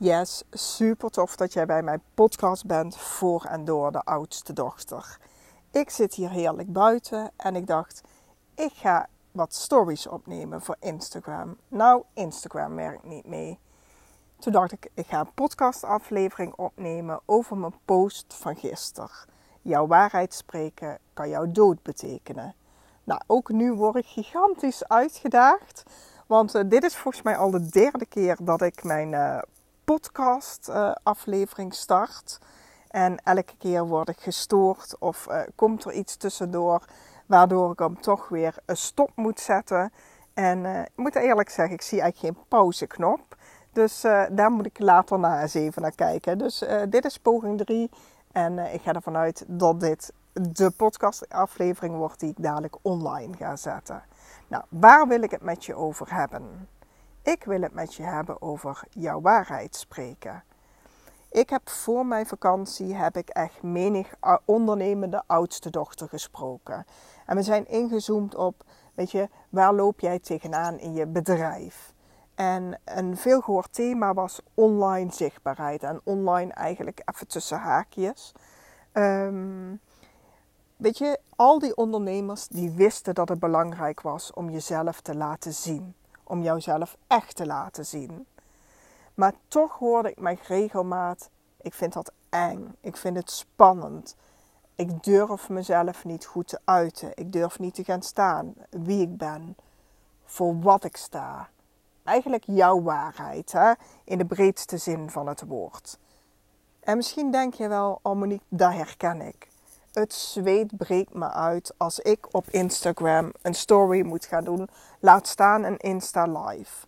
Yes, super tof dat jij bij mijn podcast bent voor en door de oudste dochter. Ik zit hier heerlijk buiten en ik dacht, ik ga wat stories opnemen voor Instagram. Nou, Instagram werkt niet mee. Toen dacht ik, ik ga een podcastaflevering opnemen over mijn post van gisteren. Jouw waarheid spreken kan jouw dood betekenen. Nou, ook nu word ik gigantisch uitgedaagd. Want uh, dit is volgens mij al de derde keer dat ik mijn uh, podcast uh, aflevering start. En elke keer word ik gestoord of komt er iets tussendoor waardoor ik hem toch weer een stop moet zetten. En ik moet eerlijk zeggen, ik zie eigenlijk geen pauzeknop. Dus daar moet ik later na eens even naar kijken. Dus dit is poging 3. En ik ga ervan uit dat dit de podcastaflevering wordt die ik dadelijk online ga zetten. Nou, waar wil ik het met je over hebben? Ik wil het met je hebben over jouw waarheid spreken. Ik heb voor mijn vakantie heb ik echt menig ondernemende oudste dochter gesproken. En we zijn ingezoomd op, weet je, waar loop jij tegenaan in je bedrijf? En een veelgehoord thema was online zichtbaarheid. En online eigenlijk even tussen haakjes. Um, Weet je, al die ondernemers die wisten dat het belangrijk was om jezelf te laten zien. Om jouzelf echt te laten zien. Maar toch hoorde ik mij regelmaat, ik vind dat eng. Ik vind het spannend. Ik durf mezelf niet goed te uiten. Ik durf niet te gaan staan wie ik ben. Voor wat ik sta. Eigenlijk jouw waarheid, hè? in de breedste zin van het woord. En misschien denk je wel, oh Monique, dat herken ik. Het zweet breekt me uit als ik op Instagram een story moet gaan doen. Laat staan een Insta live.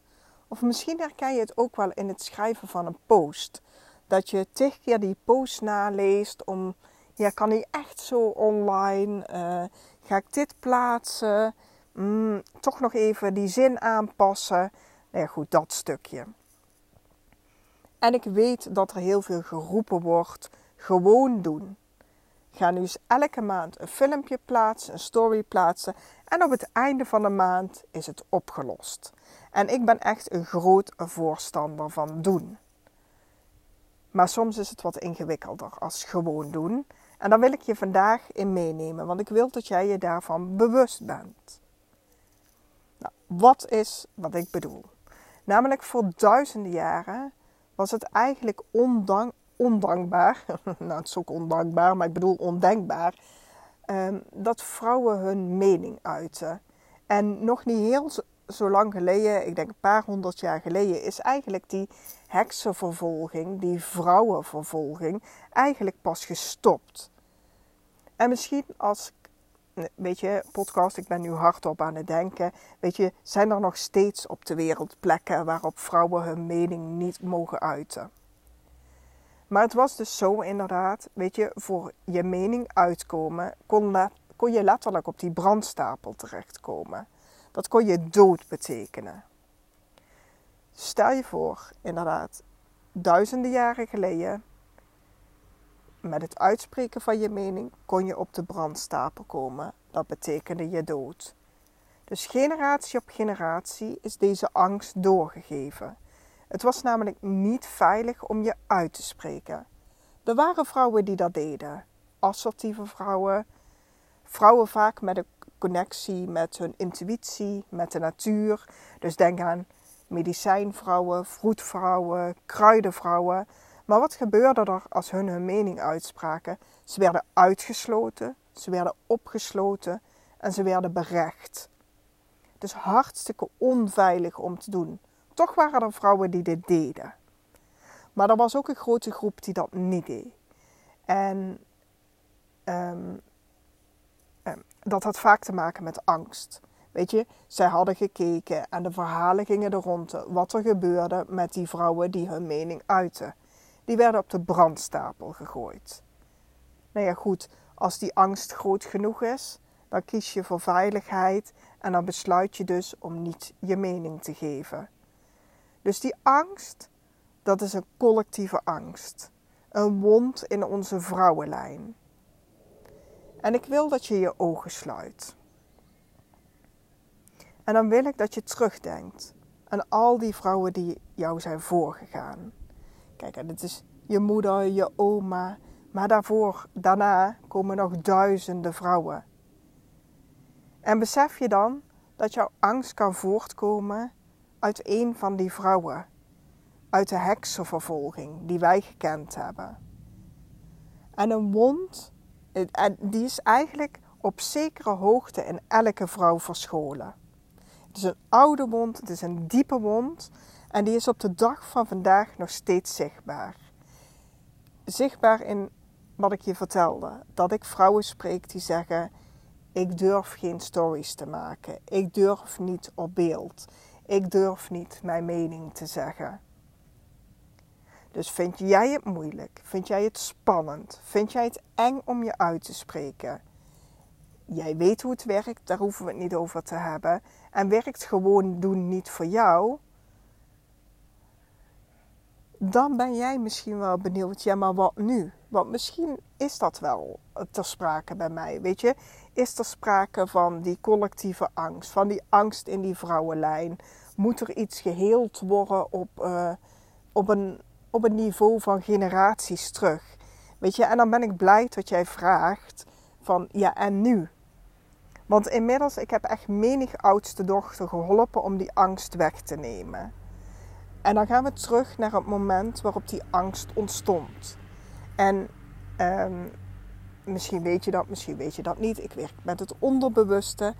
Of misschien herken je het ook wel in het schrijven van een post. Dat je tig keer die post naleest om, ja, kan hij echt zo online? Uh, ga ik dit plaatsen? Mm, toch nog even die zin aanpassen. Nou ja, goed, dat stukje. En ik weet dat er heel veel geroepen wordt: gewoon doen. Ga nu eens elke maand een filmpje plaatsen, een story plaatsen. En op het einde van de maand is het opgelost. En ik ben echt een groot voorstander van doen. Maar soms is het wat ingewikkelder als gewoon doen. En daar wil ik je vandaag in meenemen, want ik wil dat jij je daarvan bewust bent. Nou, wat is wat ik bedoel? Namelijk voor duizenden jaren was het eigenlijk ondank, ondankbaar, nou het is ook ondankbaar, maar ik bedoel ondenkbaar, ehm, dat vrouwen hun mening uiten. En nog niet heel zo lang geleden, ik denk een paar honderd jaar geleden, is eigenlijk die heksenvervolging, die vrouwenvervolging, eigenlijk pas gestopt. En misschien als, weet je, podcast, ik ben nu hardop aan het denken, weet je, zijn er nog steeds op de wereld plekken waarop vrouwen hun mening niet mogen uiten. Maar het was dus zo inderdaad, weet je, voor je mening uitkomen kon, kon je letterlijk op die brandstapel terechtkomen. Dat kon je dood betekenen. Stel je voor, inderdaad, duizenden jaren geleden, met het uitspreken van je mening kon je op de brandstapel komen. Dat betekende je dood. Dus generatie op generatie is deze angst doorgegeven. Het was namelijk niet veilig om je uit te spreken. Er waren vrouwen die dat deden. Assertieve vrouwen. Vrouwen vaak met een connectie met hun intuïtie, met de natuur. Dus denk aan medicijnvrouwen, vroedvrouwen, kruidenvrouwen. Maar wat gebeurde er als hun hun mening uitspraken? Ze werden uitgesloten, ze werden opgesloten en ze werden berecht. Dus hartstikke onveilig om te doen. Toch waren er vrouwen die dit deden. Maar er was ook een grote groep die dat niet deed. En ehm, ehm, dat had vaak te maken met angst. Weet je, zij hadden gekeken en de verhalen gingen er rond wat er gebeurde met die vrouwen die hun mening uiten. Die werden op de brandstapel gegooid. Nou ja, goed, als die angst groot genoeg is, dan kies je voor veiligheid en dan besluit je dus om niet je mening te geven. Dus die angst, dat is een collectieve angst. Een wond in onze vrouwenlijn. En ik wil dat je je ogen sluit. En dan wil ik dat je terugdenkt aan al die vrouwen die jou zijn voorgegaan. Kijk, en het is je moeder, je oma. Maar daarvoor, daarna komen nog duizenden vrouwen. En besef je dan dat jouw angst kan voortkomen uit een van die vrouwen. Uit de heksenvervolging die wij gekend hebben. En een wond, die is eigenlijk op zekere hoogte in elke vrouw verscholen. Het is een oude wond, het is een diepe wond en die is op de dag van vandaag nog steeds zichtbaar. Zichtbaar in wat ik je vertelde, dat ik vrouwen spreek die zeggen: Ik durf geen stories te maken, ik durf niet op beeld, ik durf niet mijn mening te zeggen. Dus vind jij het moeilijk? Vind jij het spannend? Vind jij het eng om je uit te spreken? Jij weet hoe het werkt, daar hoeven we het niet over te hebben. En werkt gewoon doen niet voor jou. Dan ben jij misschien wel benieuwd, ja, maar wat nu? Want misschien is dat wel ter sprake bij mij. Weet je, is er sprake van die collectieve angst, van die angst in die vrouwenlijn? Moet er iets geheeld worden op, uh, op een op een niveau van generaties terug. Weet je, en dan ben ik blij dat jij vraagt van ja en nu? Want inmiddels, ik heb echt menig oudste dochter geholpen om die angst weg te nemen. En dan gaan we terug naar het moment waarop die angst ontstond. En ehm, misschien weet je dat, misschien weet je dat niet. Ik werk met het onderbewuste.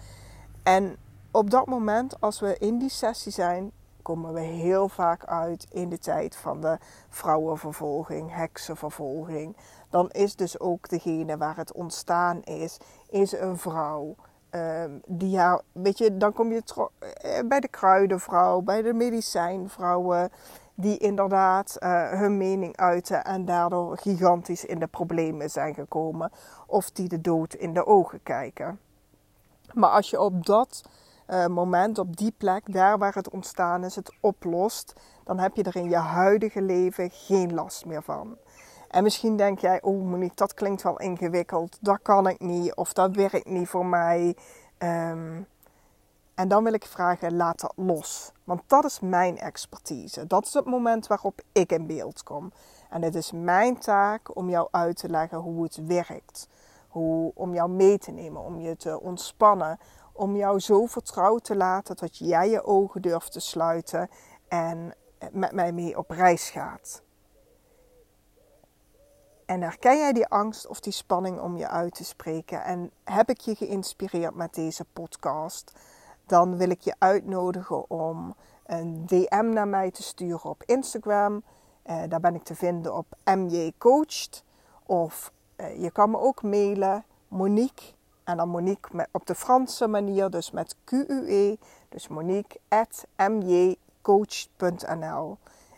En op dat moment, als we in die sessie zijn, komen we heel vaak uit in de tijd van de vrouwenvervolging, heksenvervolging. Dan is dus ook degene waar het ontstaan is, is een vrouw. Um, die ja, weet je, dan kom je eh, bij de kruidenvrouw, bij de medicijnvrouwen, die inderdaad uh, hun mening uiten en daardoor gigantisch in de problemen zijn gekomen, of die de dood in de ogen kijken. Maar als je op dat uh, moment, op die plek, daar waar het ontstaan is, het oplost, dan heb je er in je huidige leven geen last meer van. En misschien denk jij, oh Monique, dat klinkt wel ingewikkeld, dat kan ik niet of dat werkt niet voor mij. Um, en dan wil ik vragen, laat dat los. Want dat is mijn expertise. Dat is het moment waarop ik in beeld kom. En het is mijn taak om jou uit te leggen hoe het werkt. Hoe, om jou mee te nemen, om je te ontspannen, om jou zo vertrouwd te laten dat jij je ogen durft te sluiten en met mij mee op reis gaat. En herken jij die angst of die spanning om je uit te spreken? En heb ik je geïnspireerd met deze podcast? Dan wil ik je uitnodigen om een DM naar mij te sturen op Instagram. Eh, daar ben ik te vinden op MJ Coached. Of eh, je kan me ook mailen Monique en dan Monique op de Franse manier, dus met QUE. Dus Monique at mjcoach.nl.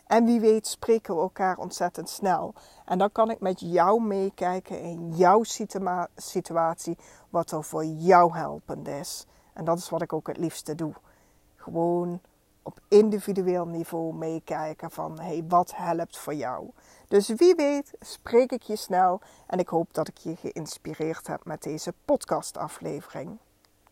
En wie weet spreken we elkaar ontzettend snel. En dan kan ik met jou meekijken in jouw situatie, wat er voor jou helpend is. En dat is wat ik ook het liefste doe. Gewoon op individueel niveau meekijken van hey, wat helpt voor jou. Dus wie weet spreek ik je snel en ik hoop dat ik je geïnspireerd heb met deze podcastaflevering.